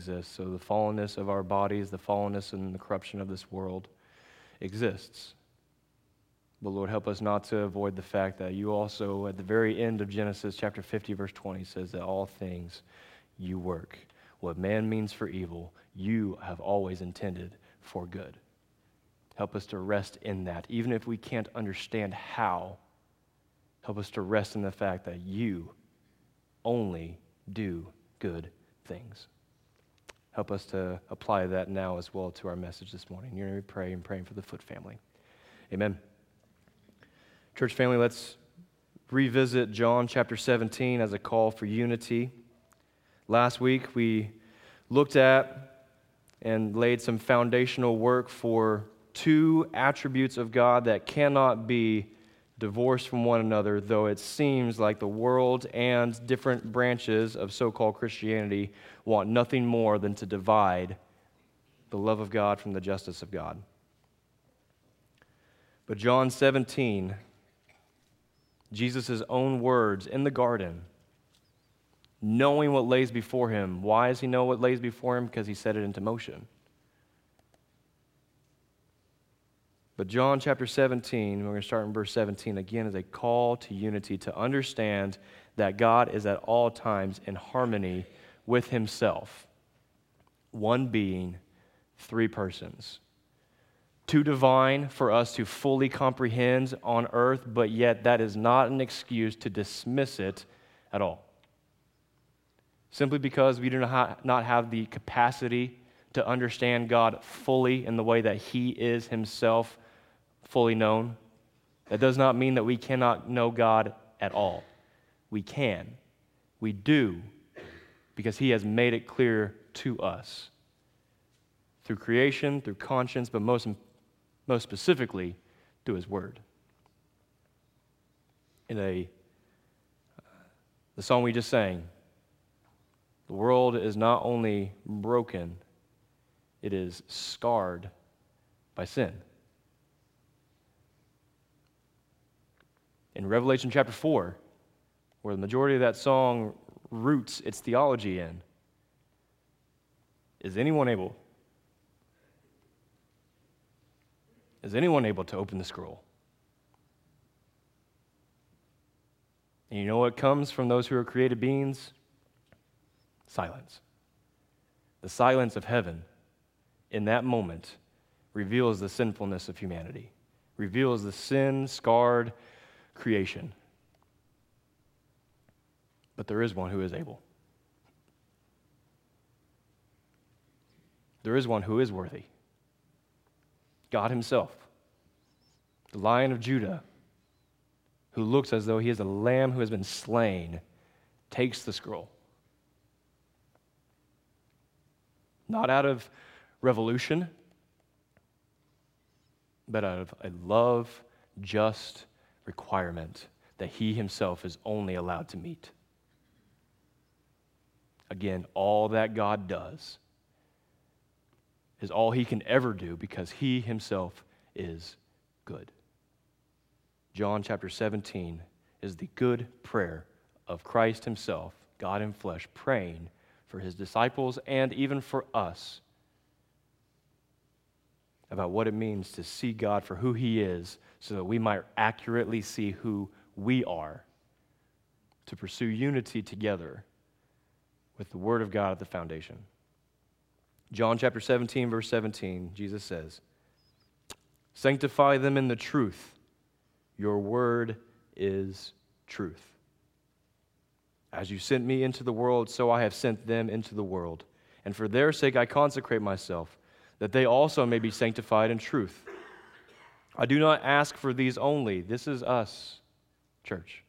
exists. So the fallenness of our bodies, the fallenness and the corruption of this world exists. But Lord, help us not to avoid the fact that you also, at the very end of Genesis chapter 50, verse 20, says that all things you work. What man means for evil, you have always intended for good. Help us to rest in that. Even if we can't understand how, help us to rest in the fact that you only do good things. Help us to apply that now as well to our message this morning. You're going to be praying and praying for the Foot family. Amen. Church family, let's revisit John chapter 17 as a call for unity. Last week, we looked at and laid some foundational work for two attributes of God that cannot be divorced from one another, though it seems like the world and different branches of so called Christianity want nothing more than to divide the love of God from the justice of God. But John 17, Jesus' own words in the garden, knowing what lays before him. Why does he know what lays before him? Because he set it into motion. But John chapter 17, we're going to start in verse 17, again, is a call to unity, to understand that God is at all times in harmony with himself. One being, three persons. Too divine for us to fully comprehend on earth, but yet that is not an excuse to dismiss it at all. Simply because we do not have the capacity to understand God fully in the way that He is Himself fully known. That does not mean that we cannot know God at all. We can. We do because He has made it clear to us through creation, through conscience, but most, most specifically through His Word. In a, the song we just sang, the world is not only broken, it is scarred by sin. In Revelation chapter 4, where the majority of that song roots its theology in. Is anyone able? Is anyone able to open the scroll? And you know what comes from those who are created beings? Silence. The silence of heaven in that moment reveals the sinfulness of humanity, reveals the sin scarred creation. But there is one who is able. There is one who is worthy God Himself, the Lion of Judah, who looks as though He is a lamb who has been slain, takes the scroll. Not out of revolution, but out of a love, just, requirement that he himself is only allowed to meet. Again, all that God does is all he can ever do because he himself is good. John chapter 17 is the good prayer of Christ himself, God in flesh, praying for his disciples and even for us about what it means to see God for who he is so that we might accurately see who we are, to pursue unity together with the Word of God at the foundation. John chapter 17, verse 17, Jesus says, Sanctify them in the truth. Your word is truth. As you sent me into the world, so I have sent them into the world. And for their sake I consecrate myself, that they also may be sanctified in truth. I do not ask for these only. This is us, church.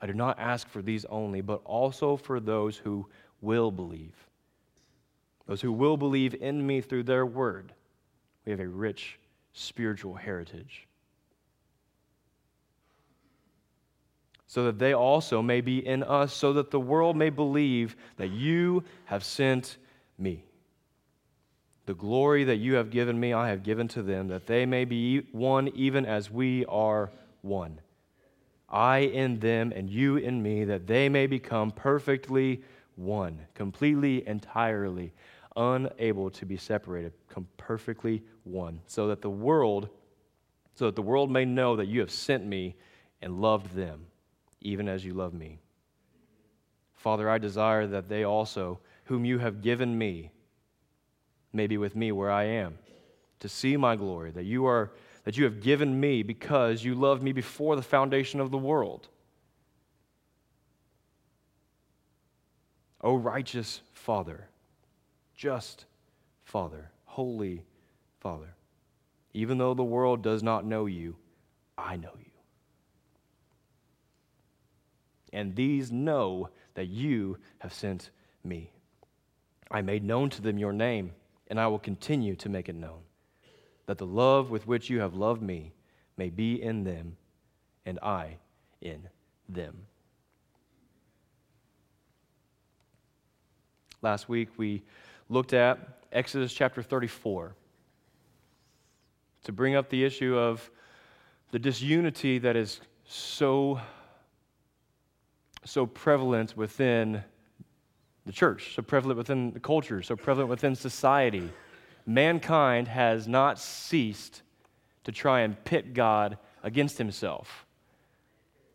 I do not ask for these only, but also for those who will believe. Those who will believe in me through their word. We have a rich spiritual heritage. So that they also may be in us, so that the world may believe that you have sent me. The glory that you have given me, I have given to them, that they may be one even as we are one. I in them and you in me, that they may become perfectly one, completely, entirely, unable to be separated, perfectly one, so that the world, so that the world may know that you have sent me and loved them, even as you love me. Father, I desire that they also, whom you have given me, may be with me where I am, to see my glory, that you are that you have given me because you loved me before the foundation of the world. O righteous Father, just Father, holy Father, even though the world does not know you, I know you. And these know that you have sent me. I made known to them your name, and I will continue to make it known that the love with which you have loved me may be in them, and I in them. Last week we looked at Exodus chapter 34 to bring up the issue of the disunity that is so so prevalent within the church, so prevalent within the culture, so prevalent within society mankind has not ceased to try and pit God against himself.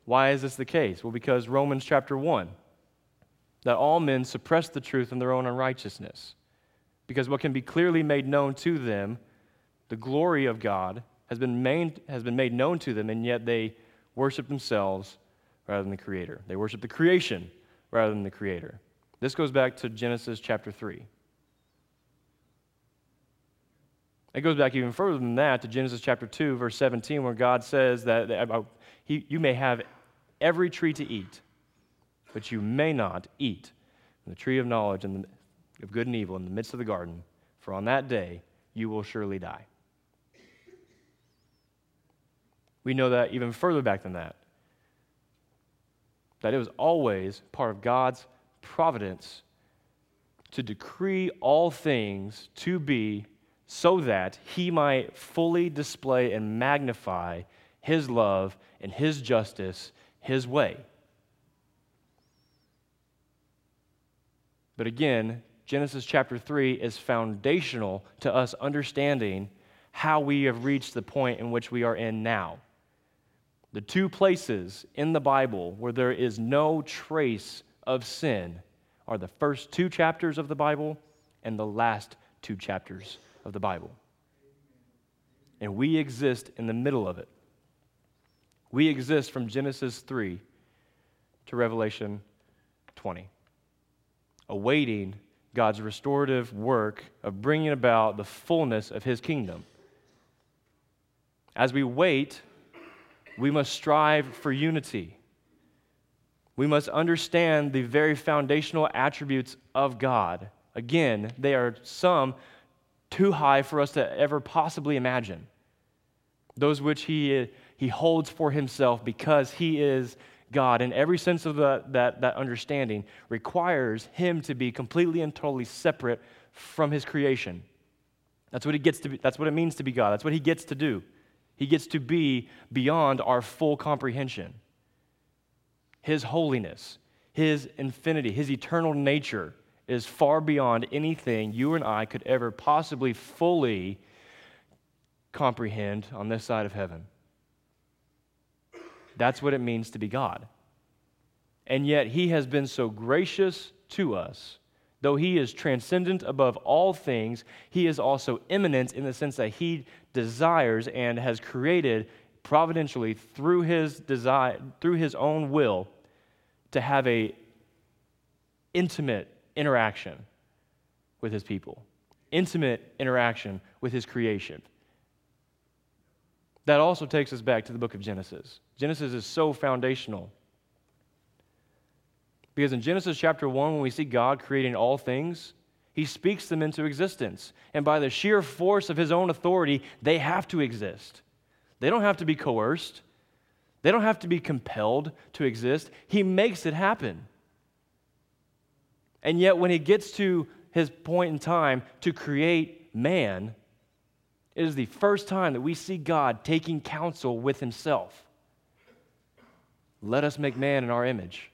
Why is this the case? Well, because Romans chapter 1 that all men suppress the truth in their own unrighteousness. Because what can be clearly made known to them, the glory of God, has been made, has been made known to them, and yet they worship themselves rather than the Creator. They worship the creation rather than the Creator. This goes back to Genesis chapter 3. It goes back even further than that to Genesis chapter 2, verse 17, where God says that, he, you may have every tree to eat, but you may not eat the tree of knowledge and of good and evil in the midst of the garden, for on that day you will surely die. We know that even further back than that, that it was always part of God's providence to decree all things to be so that he might fully display and magnify his love and his justice his way. But again, Genesis chapter 3 is foundational to us understanding how we have reached the point in which we are in now. The two places in the Bible where there is no trace of sin are the first two chapters of the Bible and the last two chapters of the Bible. And we exist in the middle of it. We exist from Genesis 3 to Revelation 20, awaiting God's restorative work of bringing about the fullness of his kingdom. As we wait, we must strive for unity. We must understand the very foundational attributes of God. Again, they are some too high for us to ever possibly imagine. Those which he, he holds for himself because he is God, in every sense of the, that, that understanding, requires him to be completely and totally separate from his creation. That's what, he gets to be, that's what it means to be God. That's what he gets to do. He gets to be beyond our full comprehension. His holiness, his infinity, his eternal nature is far beyond anything you and I could ever possibly fully comprehend on this side of heaven. That's what it means to be God. And yet, He has been so gracious to us. Though He is transcendent above all things, He is also immanent in the sense that He desires and has created providentially through His desire, through His own will, to have a intimate interaction with his people, intimate interaction with his creation. That also takes us back to the book of Genesis. Genesis is so foundational. Because in Genesis chapter 1, when we see God creating all things, he speaks them into existence. And by the sheer force of his own authority, they have to exist. They don't have to be coerced, they don't have to be compelled to exist. He makes it happen. And yet, when he gets to his point in time to create man, it is the first time that we see God taking counsel with himself. Let us make man in our image,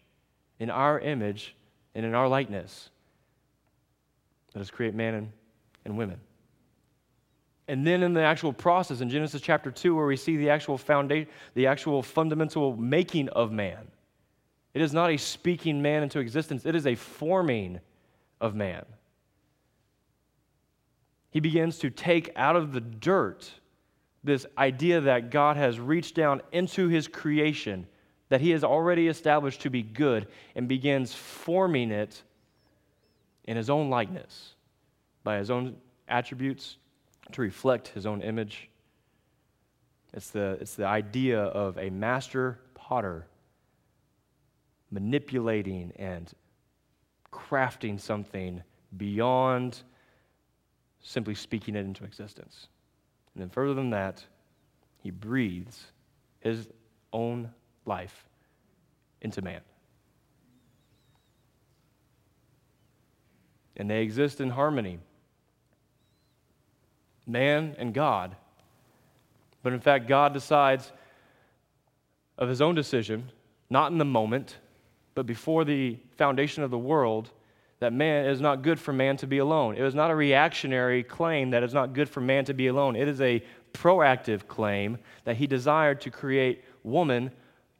in our image and in our likeness. Let us create man and, and women. And then in the actual process in Genesis chapter 2, where we see the actual foundation, the actual fundamental making of man, it is not a speaking man into existence, it is a forming of man. He begins to take out of the dirt this idea that God has reached down into his creation, that he has already established to be good, and begins forming it in his own likeness by his own attributes to reflect his own image. It's the, it's the idea of a master potter manipulating and crafting something beyond simply speaking it into existence. And then, further than that, he breathes his own life into man. And they exist in harmony, man and God. But in fact, God decides of his own decision, not in the moment, but before the foundation of the world, that man is not good for man to be alone. It is not a reactionary claim that it's not good for man to be alone. It is a proactive claim that he desired to create woman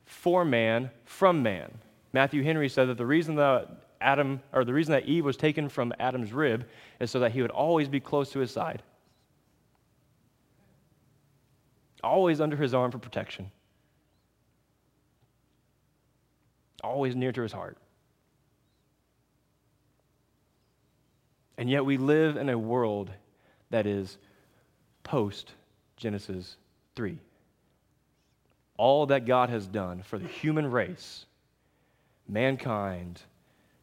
for man from man. Matthew Henry said that the reason that Adam or the reason that Eve was taken from Adam's rib is so that he would always be close to his side. Always under his arm for protection. Always near to his heart. And yet we live in a world that is post Genesis 3. All that God has done for the human race, mankind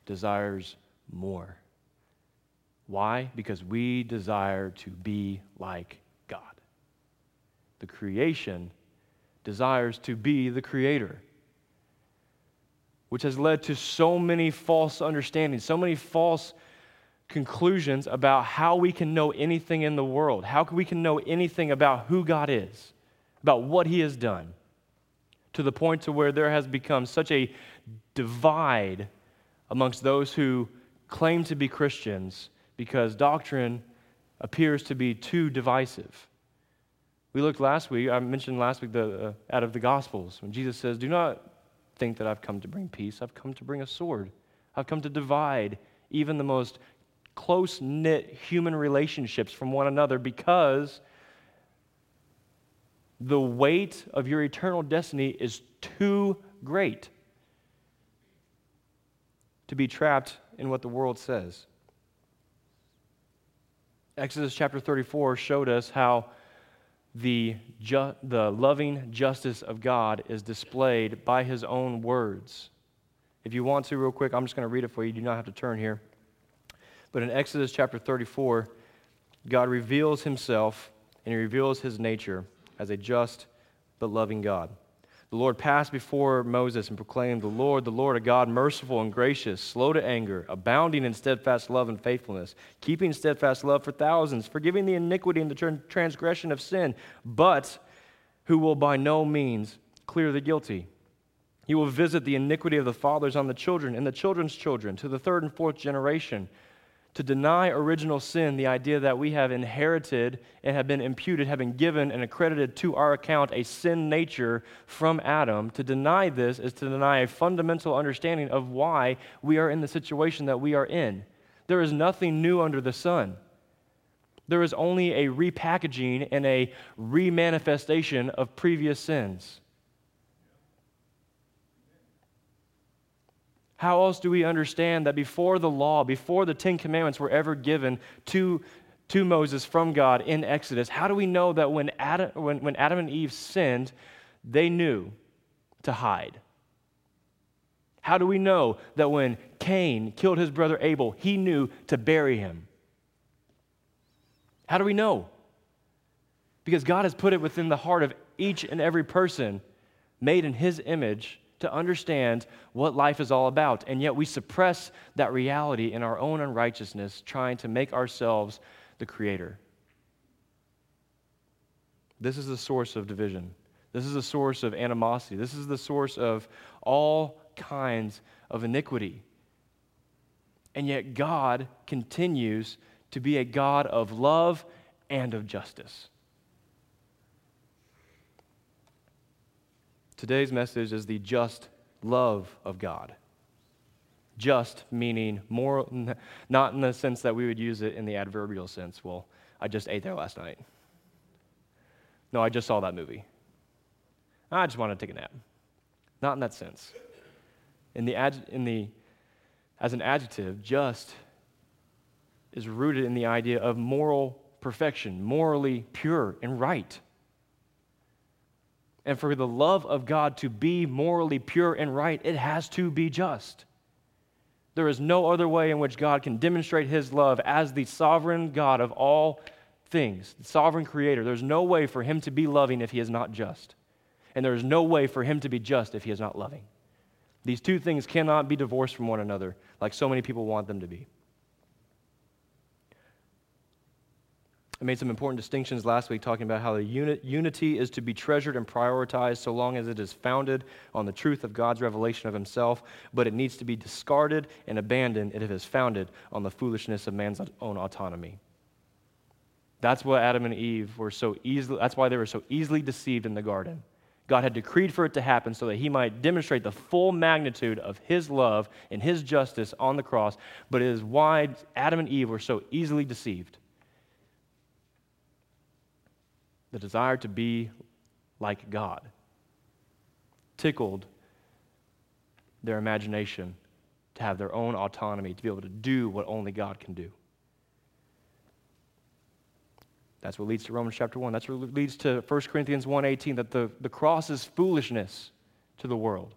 desires more. Why? Because we desire to be like God. The creation desires to be the creator, which has led to so many false understandings, so many false conclusions about how we can know anything in the world, how we can know anything about who God is, about what He has done, to the point to where there has become such a divide amongst those who claim to be Christians because doctrine appears to be too divisive. We looked last week, I mentioned last week the, uh, out of the Gospels, when Jesus says, Do not think that I've come to bring peace, I've come to bring a sword. I've come to divide even the most close knit human relationships from one another because the weight of your eternal destiny is too great to be trapped in what the world says. Exodus chapter 34 showed us how the, ju- the loving justice of God is displayed by his own words. If you want to, real quick, I'm just going to read it for you. You do not have to turn here. But in Exodus chapter 34, God reveals himself and he reveals his nature as a just but loving God. The Lord passed before Moses and proclaimed, The Lord, the Lord, a God merciful and gracious, slow to anger, abounding in steadfast love and faithfulness, keeping steadfast love for thousands, forgiving the iniquity and the transgression of sin, but who will by no means clear the guilty. He will visit the iniquity of the fathers on the children and the children's children to the third and fourth generation to deny original sin, the idea that we have inherited and have been imputed, have been given and accredited to our account a sin nature from Adam, to deny this is to deny a fundamental understanding of why we are in the situation that we are in. There is nothing new under the sun. There is only a repackaging and a remanifestation of previous sins. How else do we understand that before the law, before the Ten Commandments were ever given to, to Moses from God in Exodus, how do we know that when Adam, when, when Adam and Eve sinned, they knew to hide? How do we know that when Cain killed his brother Abel, he knew to bury him? How do we know? Because God has put it within the heart of each and every person made in his image to understand what life is all about. And yet we suppress that reality in our own unrighteousness, trying to make ourselves the creator. This is the source of division. This is the source of animosity. This is the source of all kinds of iniquity. And yet, God continues to be a God of love and of justice. Today's message is the just love of God. Just meaning moral, not in the sense that we would use it in the adverbial sense. Well, I just ate there last night. No, I just saw that movie. I just want to take a nap. Not in that sense. In the, in the, as an adjective, just is rooted in the idea of moral perfection, morally pure and right. And for the love of God to be morally pure and right, it has to be just. There is no other way in which God can demonstrate his love as the sovereign God of all things, the sovereign creator. There's no way for him to be loving if he is not just. And there is no way for him to be just if he is not loving. These two things cannot be divorced from one another like so many people want them to be. I made some important distinctions last week talking about how the uni- unity is to be treasured and prioritized so long as it is founded on the truth of God's revelation of Himself, but it needs to be discarded and abandoned if it is founded on the foolishness of man's own autonomy. That's what Adam and Eve were so easily, that's why they were so easily deceived in the garden. God had decreed for it to happen so that he might demonstrate the full magnitude of his love and his justice on the cross, but it is why Adam and Eve were so easily deceived. The desire to be like God tickled their imagination to have their own autonomy, to be able to do what only God can do. That's what leads to Romans chapter 1. That's what leads to 1 Corinthians 1:18 that the, the cross is foolishness to the world.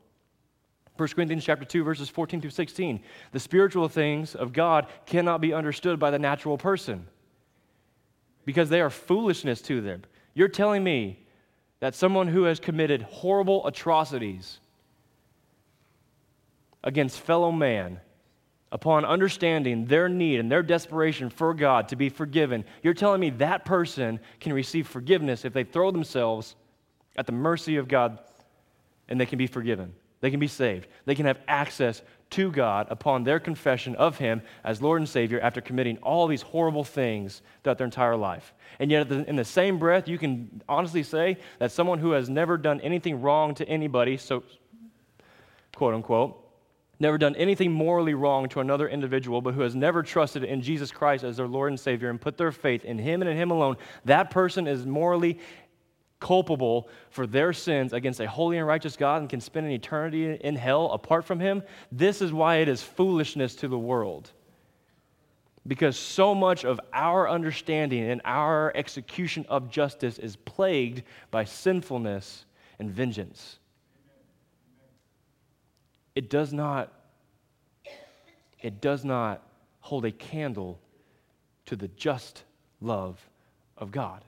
1 Corinthians chapter 2 verses 14 through 16. The spiritual things of God cannot be understood by the natural person because they are foolishness to them. You're telling me that someone who has committed horrible atrocities against fellow man upon understanding their need and their desperation for God to be forgiven, you're telling me that person can receive forgiveness if they throw themselves at the mercy of God and they can be forgiven. They can be saved. They can have access to God upon their confession of Him as Lord and Savior after committing all these horrible things throughout their entire life. And yet, in the same breath, you can honestly say that someone who has never done anything wrong to anybody, so quote unquote, never done anything morally wrong to another individual, but who has never trusted in Jesus Christ as their Lord and Savior and put their faith in Him and in Him alone, that person is morally culpable for their sins against a holy and righteous God and can spend an eternity in hell apart from Him. This is why it is foolishness to the world. Because so much of our understanding and our execution of justice is plagued by sinfulness and vengeance it does not it does not hold a candle to the just love of God.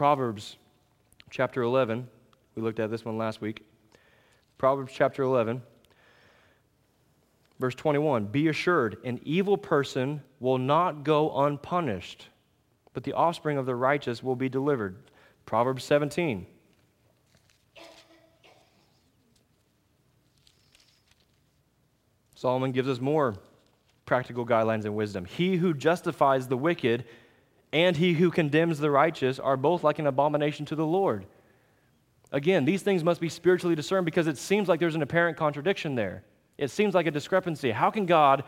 Proverbs chapter 11, we looked at this one last week. Proverbs chapter 11, verse 21 Be assured, an evil person will not go unpunished, but the offspring of the righteous will be delivered. Proverbs 17. Solomon gives us more practical guidelines and wisdom. He who justifies the wicked and he who condemns the righteous are both like an abomination to the Lord. Again, these things must be spiritually discerned because it seems like there's an apparent contradiction there. It seems like a discrepancy. How can God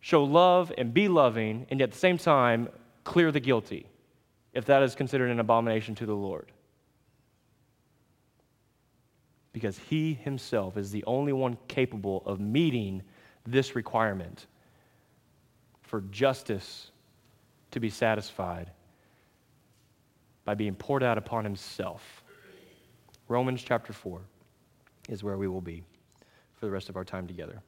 show love and be loving and yet at the same time clear the guilty if that is considered an abomination to the Lord? because he himself is the only one capable of meeting this requirement for justice to be satisfied by being poured out upon himself. Romans chapter 4 is where we will be for the rest of our time together.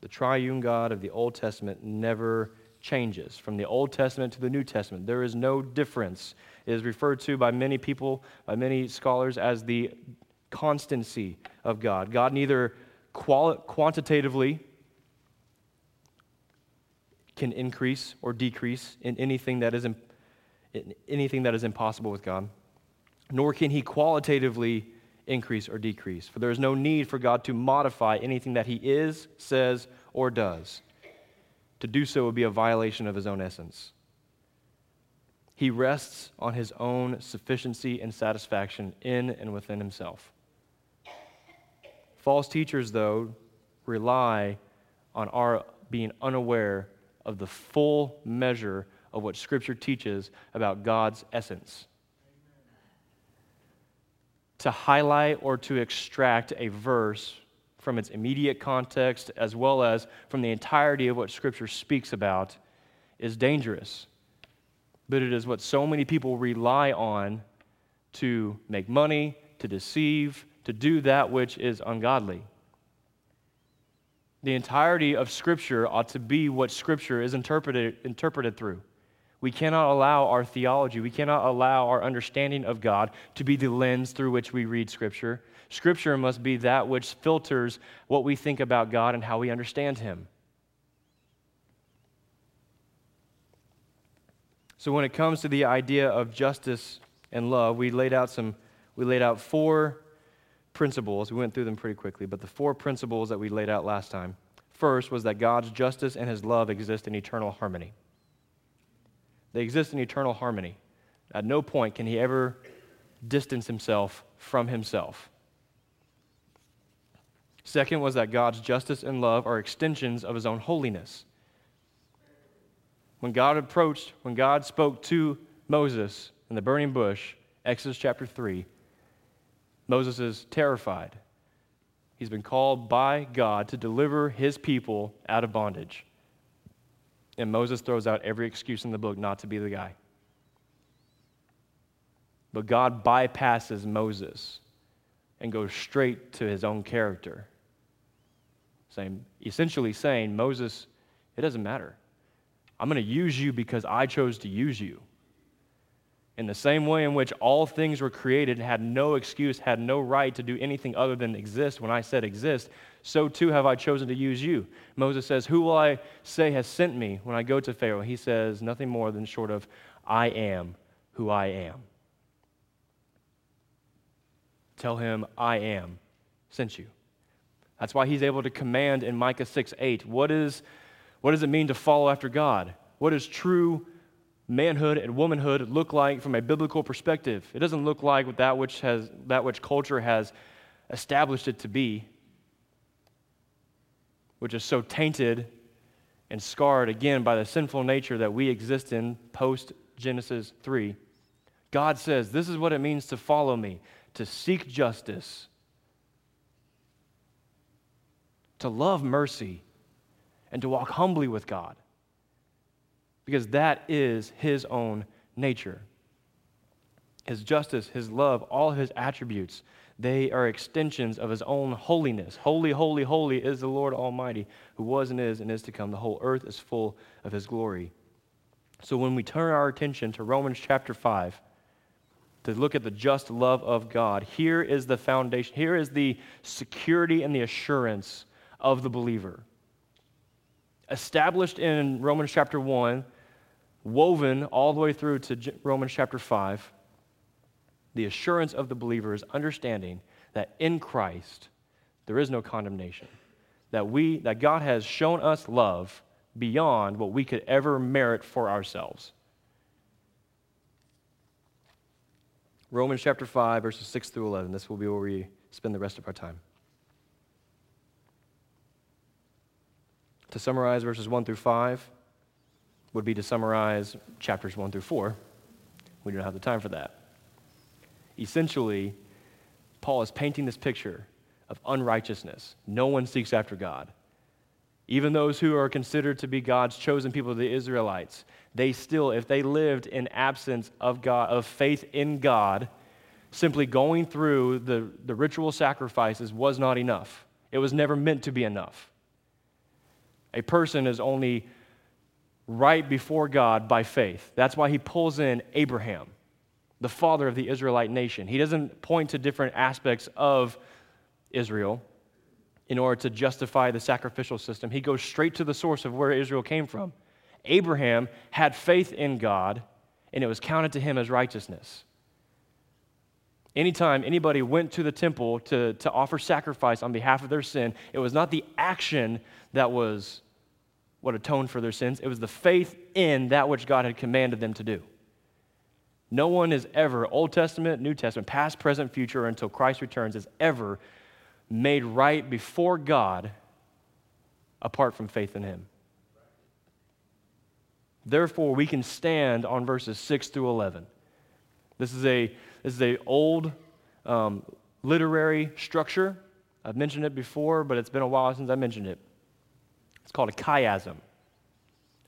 The triune God of the Old Testament never changes from the Old Testament to the New Testament. There is no difference. It is referred to by many people, by many scholars, as the constancy of God. God neither quantitatively can increase or decrease in anything that is in anything that is impossible with God, nor can he qualitatively increase or decrease. For there is no need for God to modify anything that he is, says, or does. To do so would be a violation of his own essence. He rests on his own sufficiency and satisfaction in and within himself. False teachers, though, rely on our being unaware of the full measure of what Scripture teaches about God's essence. To highlight or to extract a verse from its immediate context as well as from the entirety of what Scripture speaks about is dangerous. But it is what so many people rely on to make money, to deceive, to do that which is ungodly. The entirety of Scripture ought to be what Scripture is interpreted, interpreted through. We cannot allow our theology, we cannot allow our understanding of God to be the lens through which we read Scripture. Scripture must be that which filters what we think about God and how we understand Him. So when it comes to the idea of justice and love, we laid out some we laid out four principles. We went through them pretty quickly, but the four principles that we laid out last time. First was that God's justice and his love exist in eternal harmony. They exist in eternal harmony. At no point can he ever distance himself from himself. Second was that God's justice and love are extensions of his own holiness. When God approached, when God spoke to Moses in the burning bush, Exodus chapter 3, Moses is terrified. He's been called by God to deliver his people out of bondage. And Moses throws out every excuse in the book not to be the guy. But God bypasses Moses and goes straight to his own character. Saying, essentially saying, Moses, it doesn't matter. I'm going to use you because I chose to use you. In the same way in which all things were created, had no excuse, had no right to do anything other than exist when I said exist, so too have I chosen to use you. Moses says, Who will I say has sent me when I go to Pharaoh? He says, Nothing more than short of, I am who I am. Tell him, I am sent you. That's why he's able to command in Micah 6 8. What, is, what does it mean to follow after God? What is true manhood and womanhood look like from a biblical perspective. It doesn't look like that which, has, that which culture has established it to be, which is so tainted and scarred again by the sinful nature that we exist in post Genesis 3. God says, This is what it means to follow me, to seek justice, to love mercy, and to walk humbly with God because that is his own nature. His justice, his love, all his attributes, they are extensions of his own holiness. Holy, holy, holy is the Lord Almighty, who was and is and is to come. The whole earth is full of his glory. So when we turn our attention to Romans chapter 5, to look at the just love of God, here is the foundation, here is the security and the assurance of the believer. Established in Romans chapter 1, woven all the way through to Romans chapter 5, the assurance of the believer is understanding that in Christ there is no condemnation. That we that God has shown us love beyond what we could ever merit for ourselves. Romans chapter 5 verses 6 through 11. This will be where we spend the rest of our time. To summarize verses 1 through 5, would be to summarize chapters 1 through 4. We don't have the time for that. Essentially, Paul is painting this picture of unrighteousness. No one seeks after God. Even those who are considered to be God's chosen people, the Israelites, they still, if they lived in absence of God, of faith in God, simply going through the, the ritual sacrifices was not enough. It was never meant to be enough. A person is only right before God by faith. That's why he pulls in Abraham, the father of the Israelite nation. He doesn't point to different aspects of Israel in order to justify the sacrificial system. He goes straight to the source of where Israel came from. Abraham had faith in God, and it was counted to him as righteousness. Anytime anybody went to the temple to, to offer sacrifice on behalf of their sin, it was not the action that was what atoned for their sins, it was the faith in that which God had commanded them to do. No one is ever, Old Testament, New Testament, past, present, future, until Christ returns, is ever made right before God apart from faith in Him. Therefore, we can stand on verses 6 through 11. This is a this is a old um, literary structure. I've mentioned it before, but it's been a while since I mentioned it. It's called a chiasm,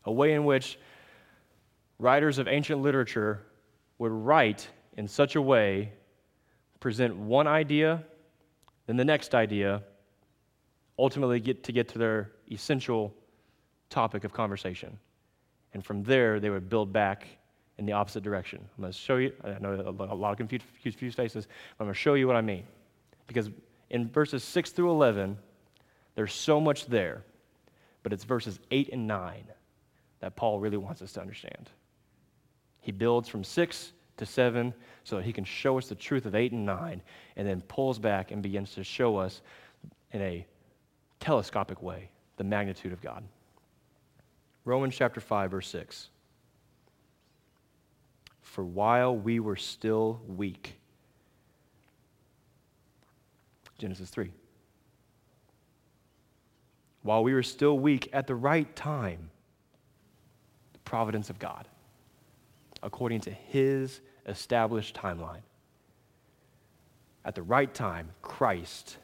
a way in which writers of ancient literature would write in such a way, present one idea, then the next idea, ultimately get to get to their essential topic of conversation. And from there, they would build back in the opposite direction. I'm going to show you, I know a lot of confused, confused faces, but I'm going to show you what I mean. Because in verses 6 through 11, there's so much there, but it's verses 8 and 9 that Paul really wants us to understand. He builds from 6 to 7 so that he can show us the truth of 8 and 9, and then pulls back and begins to show us in a telescopic way the magnitude of God. Romans chapter 5, verse 6. For while we were still weak, Genesis 3. While we were still weak at the right time, the providence of God, according to his established timeline. At the right time, Christ,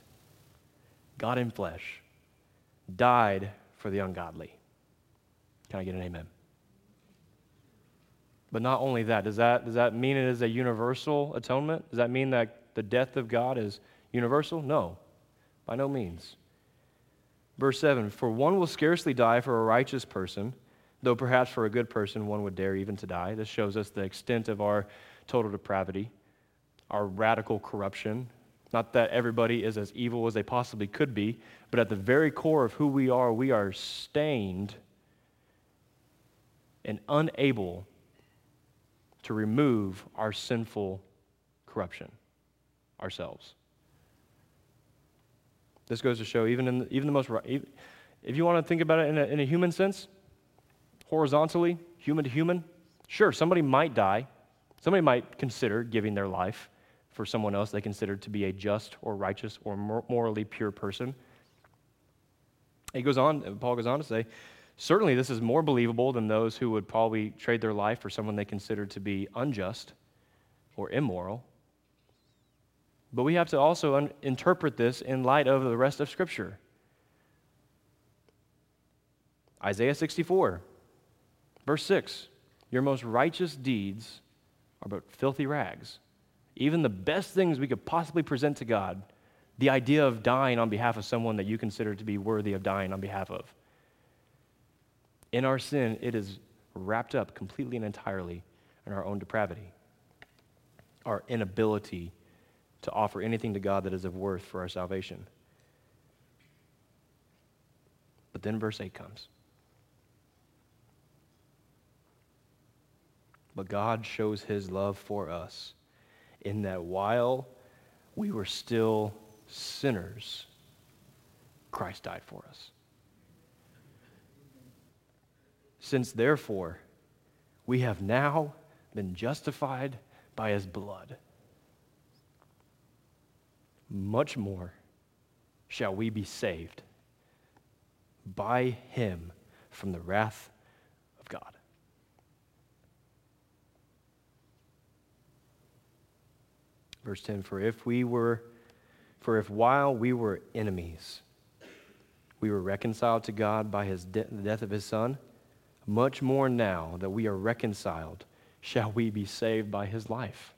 God in flesh, died for the ungodly. Can I get an amen? But not only that, does that, does that mean it is a universal atonement? Does that mean that the death of God is universal? No, by no means. Verse 7 For one will scarcely die for a righteous person, though perhaps for a good person one would dare even to die. This shows us the extent of our total depravity, our radical corruption. Not that everybody is as evil as they possibly could be, but at the very core of who we are, we are stained and unable to remove our sinful corruption ourselves. This goes to show, even in the, even the most, if you want to think about it in a, in a human sense, horizontally, human to human, sure, somebody might die. Somebody might consider giving their life for someone else they consider to be a just or righteous or morally pure person. He goes on, Paul goes on to say, Certainly, this is more believable than those who would probably trade their life for someone they consider to be unjust or immoral. But we have to also un- interpret this in light of the rest of Scripture. Isaiah 64, verse 6 Your most righteous deeds are but filthy rags. Even the best things we could possibly present to God, the idea of dying on behalf of someone that you consider to be worthy of dying on behalf of in our sin, it is wrapped up completely and entirely in our own depravity, our inability to offer anything to God that is of worth for our salvation. But then verse 8 comes. But God shows his love for us in that while we were still sinners, Christ died for us. Since therefore we have now been justified by his blood, much more shall we be saved by him from the wrath of God. Verse 10 For if we were, for if while we were enemies, we were reconciled to God by his de- the death of his Son, much more now that we are reconciled, shall we be saved by his life.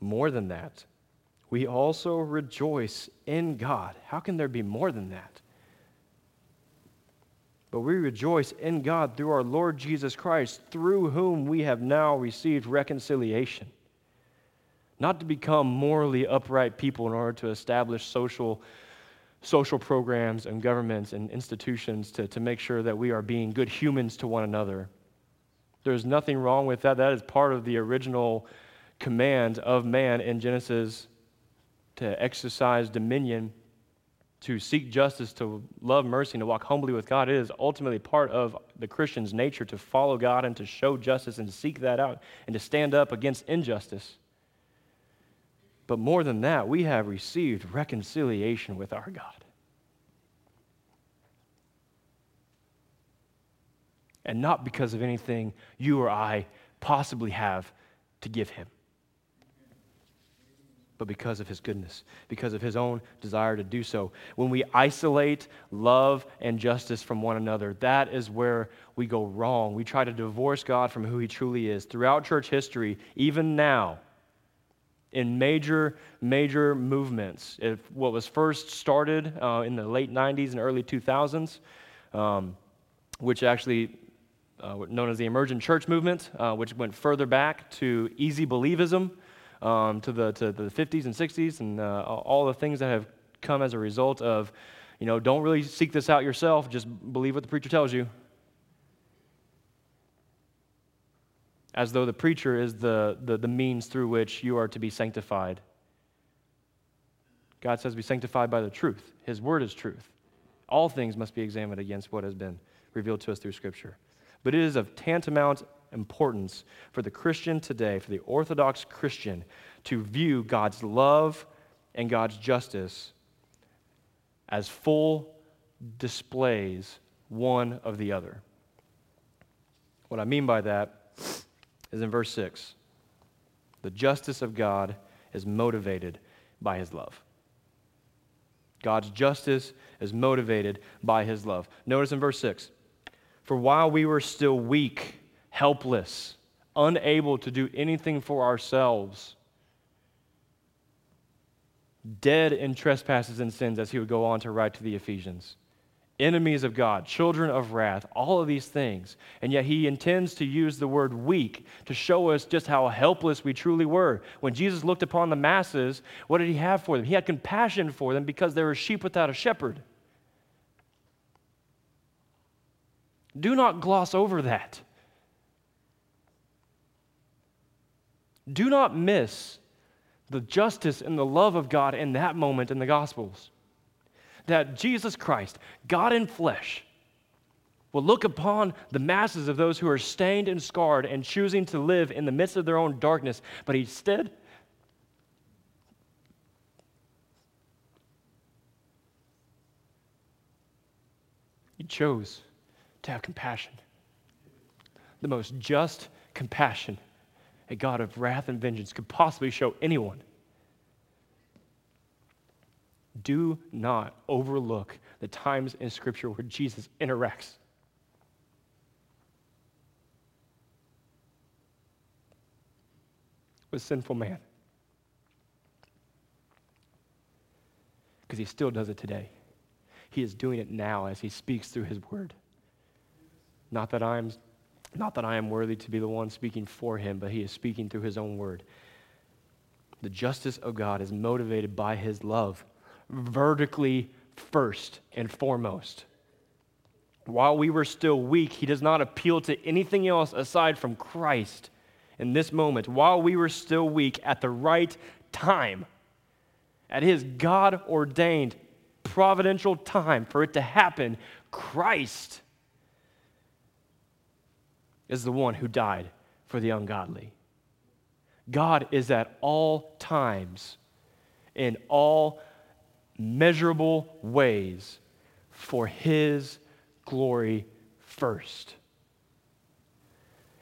More than that, we also rejoice in God. How can there be more than that? But we rejoice in God through our Lord Jesus Christ, through whom we have now received reconciliation. Not to become morally upright people in order to establish social social programs and governments and institutions to, to make sure that we are being good humans to one another. There's nothing wrong with that. That is part of the original command of man in Genesis to exercise dominion, to seek justice, to love mercy, and to walk humbly with God, it is ultimately part of the Christian's nature to follow God and to show justice and seek that out and to stand up against injustice. But more than that, we have received reconciliation with our God. And not because of anything you or I possibly have to give him but because of his goodness, because of his own desire to do so. When we isolate love and justice from one another, that is where we go wrong. We try to divorce God from who he truly is. Throughout church history, even now, in major, major movements, if what was first started uh, in the late 90s and early 2000s, um, which actually uh, known as the emergent church movement, uh, which went further back to easy believism um, to, the, to the 50s and 60s and uh, all the things that have come as a result of, you know, don't really seek this out yourself, just believe what the preacher tells you. As though the preacher is the, the, the means through which you are to be sanctified. God says, be sanctified by the truth. His word is truth. All things must be examined against what has been revealed to us through Scripture. But it is of tantamount importance for the Christian today, for the Orthodox Christian, to view God's love and God's justice as full displays one of the other. What I mean by that is in verse 6 the justice of God is motivated by his love. God's justice is motivated by his love. Notice in verse 6 For while we were still weak, helpless, unable to do anything for ourselves, dead in trespasses and sins, as he would go on to write to the Ephesians. Enemies of God, children of wrath, all of these things. And yet he intends to use the word weak to show us just how helpless we truly were. When Jesus looked upon the masses, what did he have for them? He had compassion for them because they were sheep without a shepherd. Do not gloss over that. Do not miss the justice and the love of God in that moment in the Gospels. That Jesus Christ, God in flesh, will look upon the masses of those who are stained and scarred and choosing to live in the midst of their own darkness, but instead, he chose to have compassion. The most just compassion a God of wrath and vengeance could possibly show anyone. Do not overlook the times in Scripture where Jesus interacts. With sinful man. Because he still does it today. He is doing it now as he speaks through his word. Not that I'm not that I am worthy to be the one speaking for him, but he is speaking through his own word. The justice of God is motivated by his love, vertically first and foremost. While we were still weak, he does not appeal to anything else aside from Christ in this moment. While we were still weak, at the right time, at his God ordained providential time for it to happen, Christ is the one who died for the ungodly. God is at all times, in all measurable ways, for His glory first.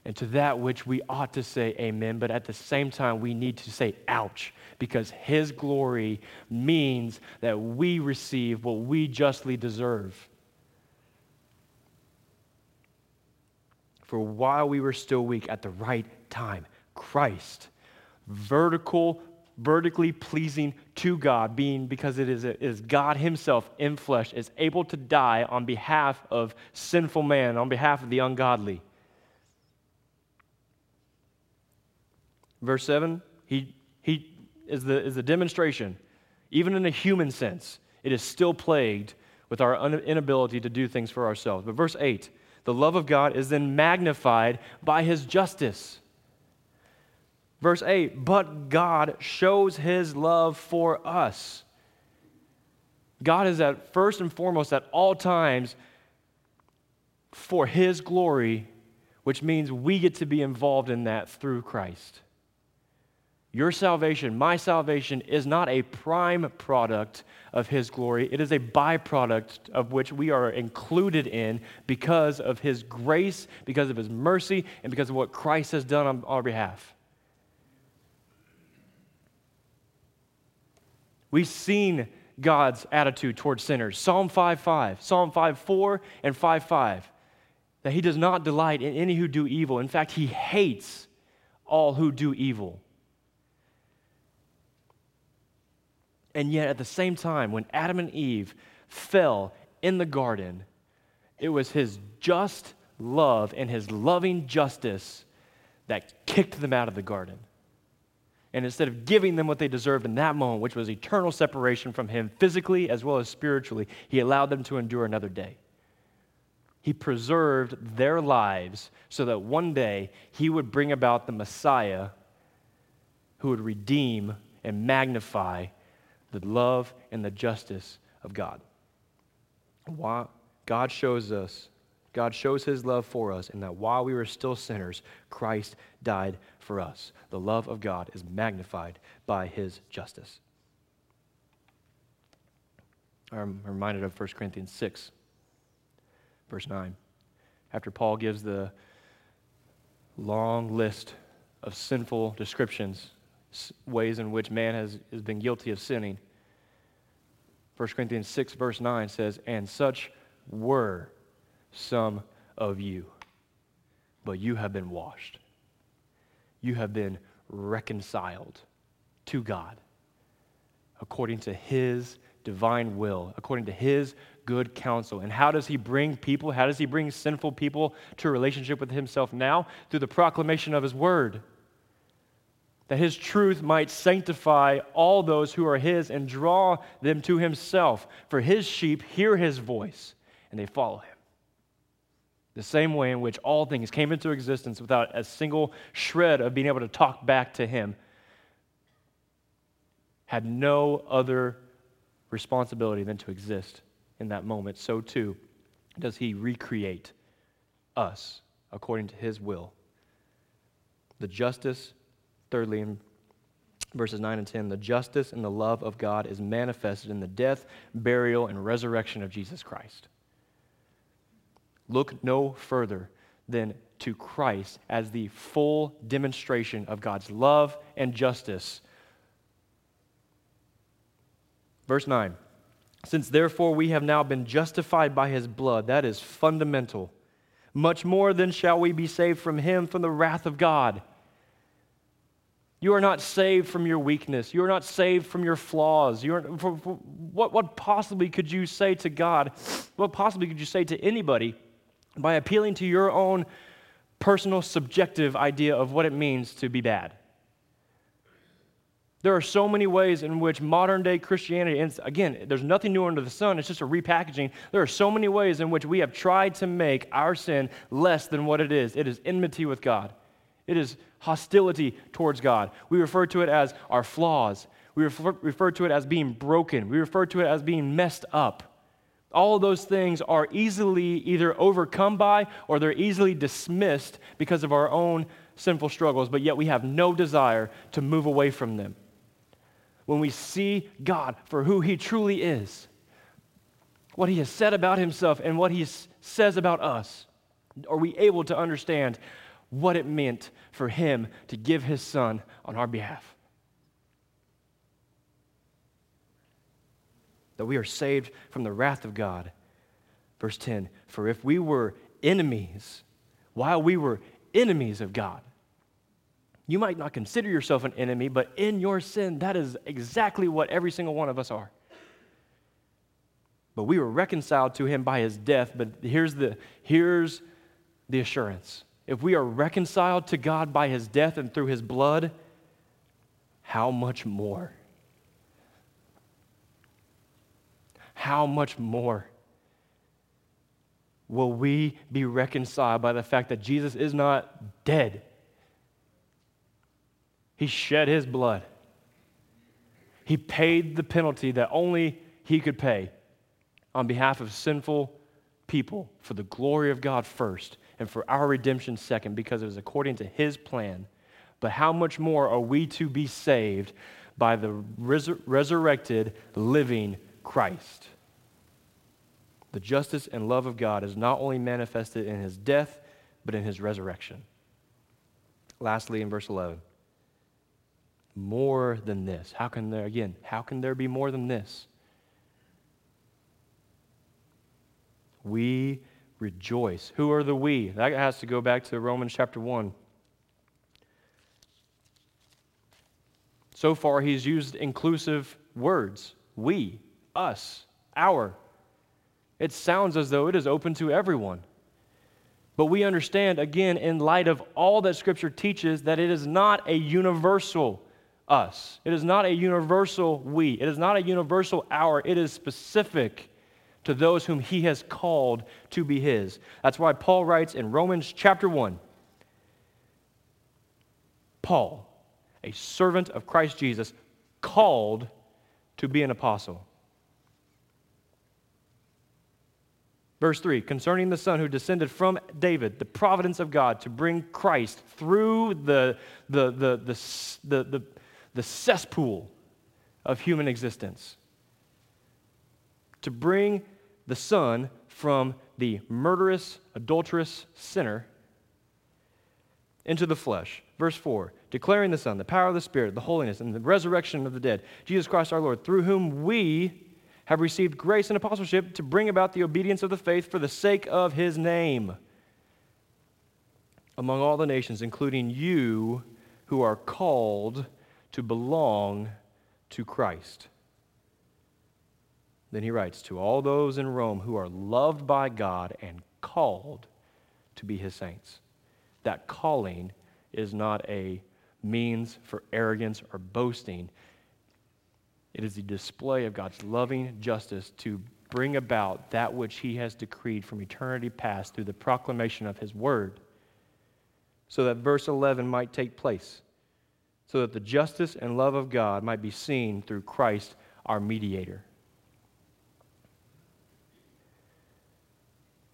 And to that which we ought to say amen, but at the same time, we need to say ouch, because His glory means that we receive what we justly deserve. For while we were still weak at the right time, Christ, vertical, vertically pleasing to God, being because it is, it is God Himself in flesh, is able to die on behalf of sinful man, on behalf of the ungodly. Verse 7, he, he is, the, is the demonstration, even in a human sense, it is still plagued with our inability to do things for ourselves. But verse 8, the love of God is then magnified by his justice. Verse 8, but God shows his love for us. God is at first and foremost at all times for his glory, which means we get to be involved in that through Christ. Your salvation, my salvation, is not a prime product of His glory. It is a byproduct of which we are included in because of His grace, because of His mercy, and because of what Christ has done on our behalf. We've seen God's attitude towards sinners. Psalm 5:5, Psalm 5:4, and 5:5. That He does not delight in any who do evil. In fact, He hates all who do evil. And yet, at the same time, when Adam and Eve fell in the garden, it was his just love and his loving justice that kicked them out of the garden. And instead of giving them what they deserved in that moment, which was eternal separation from him physically as well as spiritually, he allowed them to endure another day. He preserved their lives so that one day he would bring about the Messiah who would redeem and magnify the love and the justice of God. Why? God shows us, God shows his love for us, in that while we were still sinners, Christ died for us. The love of God is magnified by his justice. I'm reminded of 1 Corinthians 6, verse 9. After Paul gives the long list of sinful descriptions ways in which man has, has been guilty of sinning. 1 Corinthians 6, verse 9 says, And such were some of you, but you have been washed. You have been reconciled to God according to His divine will, according to His good counsel. And how does He bring people, how does He bring sinful people to a relationship with Himself now? Through the proclamation of His word that his truth might sanctify all those who are his and draw them to himself. For his sheep hear his voice and they follow him. The same way in which all things came into existence without a single shred of being able to talk back to him, had no other responsibility than to exist in that moment, so too does he recreate us according to his will. The justice Thirdly, in verses 9 and 10, the justice and the love of God is manifested in the death, burial, and resurrection of Jesus Christ. Look no further than to Christ as the full demonstration of God's love and justice. Verse 9 Since therefore we have now been justified by his blood, that is fundamental. Much more than shall we be saved from him from the wrath of God. You are not saved from your weakness. You are not saved from your flaws. You are, what, what possibly could you say to God? What possibly could you say to anybody by appealing to your own personal, subjective idea of what it means to be bad? There are so many ways in which modern day Christianity, and again, there's nothing new under the sun, it's just a repackaging. There are so many ways in which we have tried to make our sin less than what it is. It is enmity with God. It is hostility towards God. We refer to it as our flaws. We refer, refer to it as being broken. We refer to it as being messed up. All of those things are easily either overcome by or they're easily dismissed because of our own sinful struggles, but yet we have no desire to move away from them. When we see God for who He truly is, what He has said about Himself and what He says about us, are we able to understand what it meant for him to give his son on our behalf. That we are saved from the wrath of God. Verse 10 For if we were enemies, while we were enemies of God, you might not consider yourself an enemy, but in your sin, that is exactly what every single one of us are. But we were reconciled to him by his death. But here's the, here's the assurance if we are reconciled to God by his death and through his blood, how much more? How much more will we be reconciled by the fact that Jesus is not dead? He shed his blood. He paid the penalty that only he could pay on behalf of sinful people for the glory of God first and for our redemption second because it was according to his plan. But how much more are we to be saved by the resur- resurrected, living Christ? The justice and love of God is not only manifested in his death, but in his resurrection. Lastly, in verse 11, more than this. How can there, again, how can there be more than this? We rejoice. Who are the we? That has to go back to Romans chapter 1. So far, he's used inclusive words we, us, our. It sounds as though it is open to everyone. But we understand, again, in light of all that Scripture teaches, that it is not a universal us. It is not a universal we. It is not a universal our. It is specific to those whom he has called to be his. That's why Paul writes in Romans chapter 1 Paul, a servant of Christ Jesus, called to be an apostle. Verse 3 concerning the Son who descended from David, the providence of God to bring Christ through the, the, the, the, the, the, cesspool of human existence. To bring the Son from the murderous, adulterous sinner into the flesh. Verse 4 declaring the Son, the power of the Spirit, the holiness, and the resurrection of the dead, Jesus Christ our Lord, through whom we have received grace and apostleship to bring about the obedience of the faith for the sake of his name among all the nations, including you who are called to belong to Christ. Then he writes, To all those in Rome who are loved by God and called to be his saints. That calling is not a means for arrogance or boasting. It is the display of God's loving justice to bring about that which he has decreed from eternity past through the proclamation of his word, so that verse 11 might take place, so that the justice and love of God might be seen through Christ, our mediator.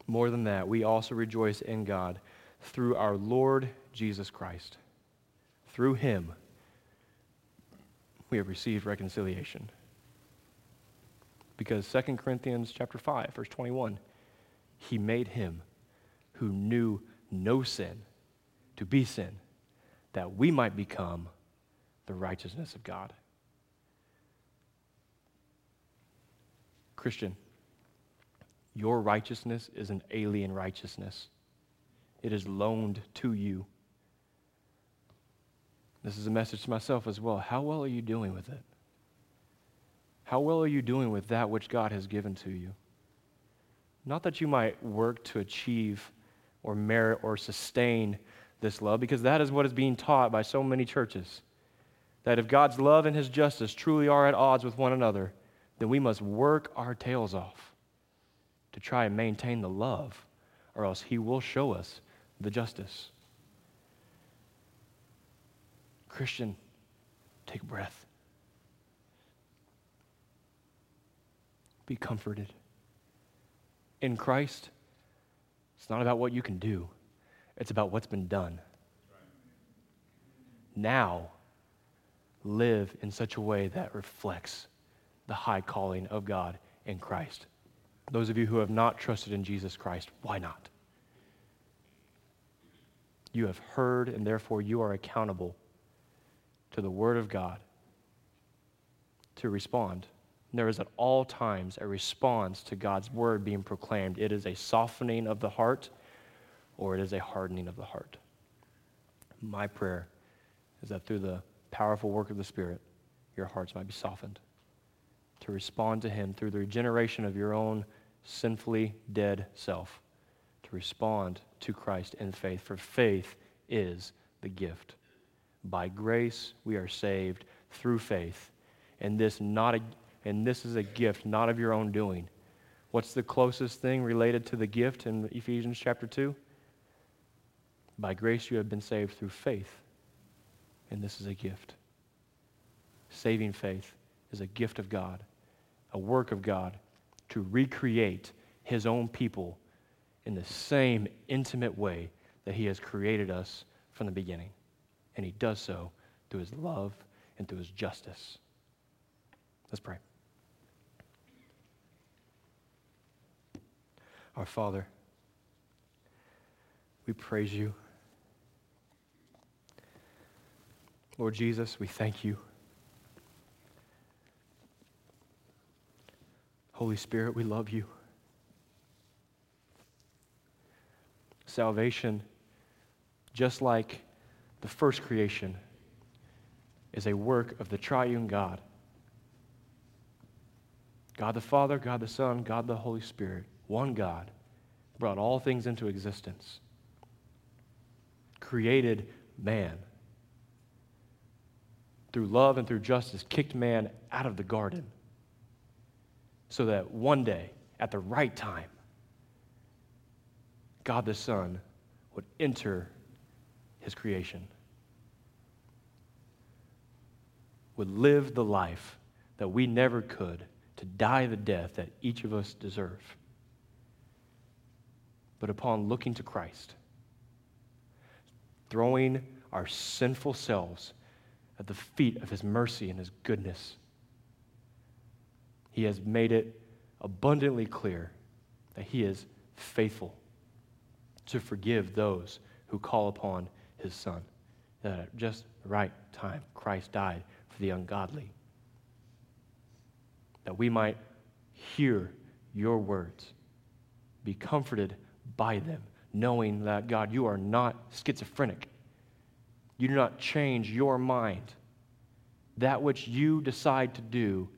More than that, we also rejoice in God through our Lord Jesus Christ. Through him, we have received reconciliation. Because 2 Corinthians chapter 5, verse 21, he made him who knew no sin to be sin, that we might become the righteousness of God. Christian, your righteousness is an alien righteousness. It is loaned to you. This is a message to myself as well. How well are you doing with it? How well are you doing with that which God has given to you? Not that you might work to achieve or merit or sustain this love, because that is what is being taught by so many churches. That if God's love and his justice truly are at odds with one another, then we must work our tails off to try and maintain the love, or else he will show us the justice. Christian, take breath. Be comforted. In Christ, it's not about what you can do, it's about what's been done. Now, live in such a way that reflects the high calling of God in Christ. Those of you who have not trusted in Jesus Christ, why not? You have heard, and therefore you are accountable to the Word of God to respond. There is at all times a response to God's Word being proclaimed. It is a softening of the heart or it is a hardening of the heart. My prayer is that through the powerful work of the Spirit, your hearts might be softened to respond to Him through the regeneration of your own sinfully dead self, to respond to Christ in faith, for faith is the gift. By grace we are saved through faith. And this not a, and this is a gift not of your own doing. What's the closest thing related to the gift in Ephesians chapter 2? By grace you have been saved through faith. And this is a gift. Saving faith is a gift of God, a work of God to recreate his own people in the same intimate way that he has created us from the beginning. And he does so through his love and through his justice. Let's pray. Our Father, we praise you. Lord Jesus, we thank you. Holy Spirit, we love you. Salvation, just like the first creation, is a work of the triune God God the Father, God the Son, God the Holy Spirit, one God, brought all things into existence, created man. Through love and through justice, kicked man out of the garden so that one day, at the right time, God the Son would enter his creation, would live the life that we never could, to die the death that each of us deserve. But upon looking to Christ, throwing our sinful selves at the feet of his mercy and his goodness, he has made it abundantly clear that he is faithful to forgive those who call upon his son. That at just the right time, Christ died for the ungodly. That we might hear your words, be comforted by them, knowing that, God, you are not schizophrenic. You do not change your mind. That which you decide to do,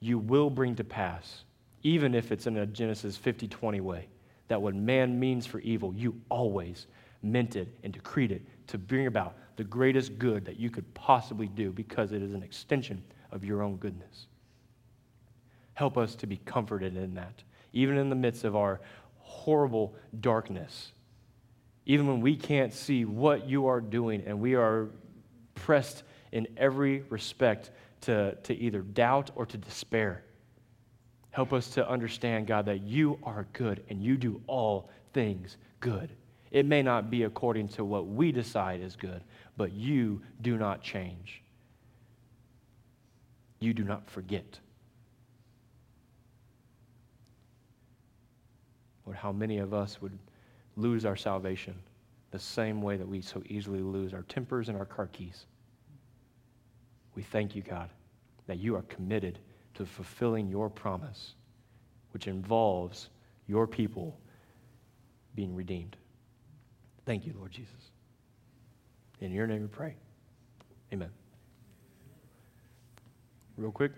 you will bring to pass, even if it's in a Genesis 50 20 way that what man means for evil, you always meant it and decreed it to bring about the greatest good that you could possibly do because it is an extension of your own goodness. Help us to be comforted in that, even in the midst of our horrible darkness. Even when we can't see what you are doing and we are pressed in every respect to, to either doubt or to despair. Help us to understand, God, that you are good and you do all things good. It may not be according to what we decide is good, but you do not change. You do not forget. Lord, how many of us would lose our salvation the same way that we so easily lose our tempers and our car keys? We thank you, God, that you are committed to fulfilling your promise, which involves your people being redeemed. Thank you, Lord Jesus. In your name we pray. Amen. Real quick,